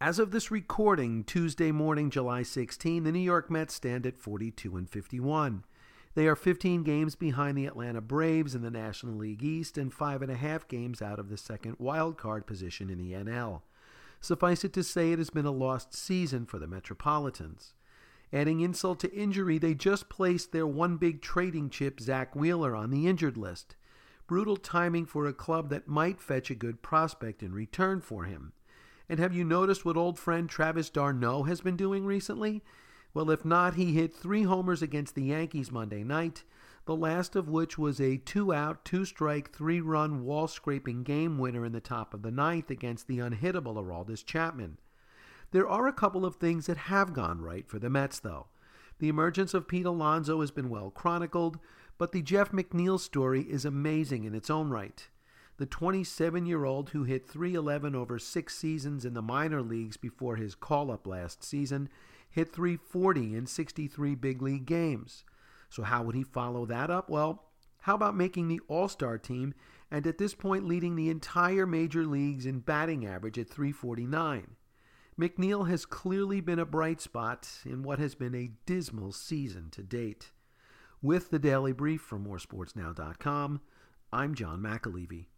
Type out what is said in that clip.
As of this recording, Tuesday morning, July 16, the New York Mets stand at 42 and 51. They are 15 games behind the Atlanta Braves in the National League East and five and a half games out of the second wild card position in the NL. Suffice it to say, it has been a lost season for the Metropolitans. Adding insult to injury, they just placed their one big trading chip, Zack Wheeler, on the injured list. Brutal timing for a club that might fetch a good prospect in return for him. And have you noticed what old friend Travis d'Arnaud has been doing recently? Well, if not, he hit three homers against the Yankees Monday night, the last of which was a two out, two strike, three run wall scraping game winner in the top of the ninth against the unhittable Aroldis Chapman. There are a couple of things that have gone right for the Mets, though. The emergence of Pete Alonso has been well chronicled, but the Jeff McNeil story is amazing in its own right the 27 year old who hit 311 over six seasons in the minor leagues before his call up last season, hit 340 in 63 big league games. So, how would he follow that up? Well, how about making the All Star team and at this point leading the entire major leagues in batting average at 349? McNeil has clearly been a bright spot in what has been a dismal season to date. With the Daily Brief from moresportsnow.com, I'm John McAlevey.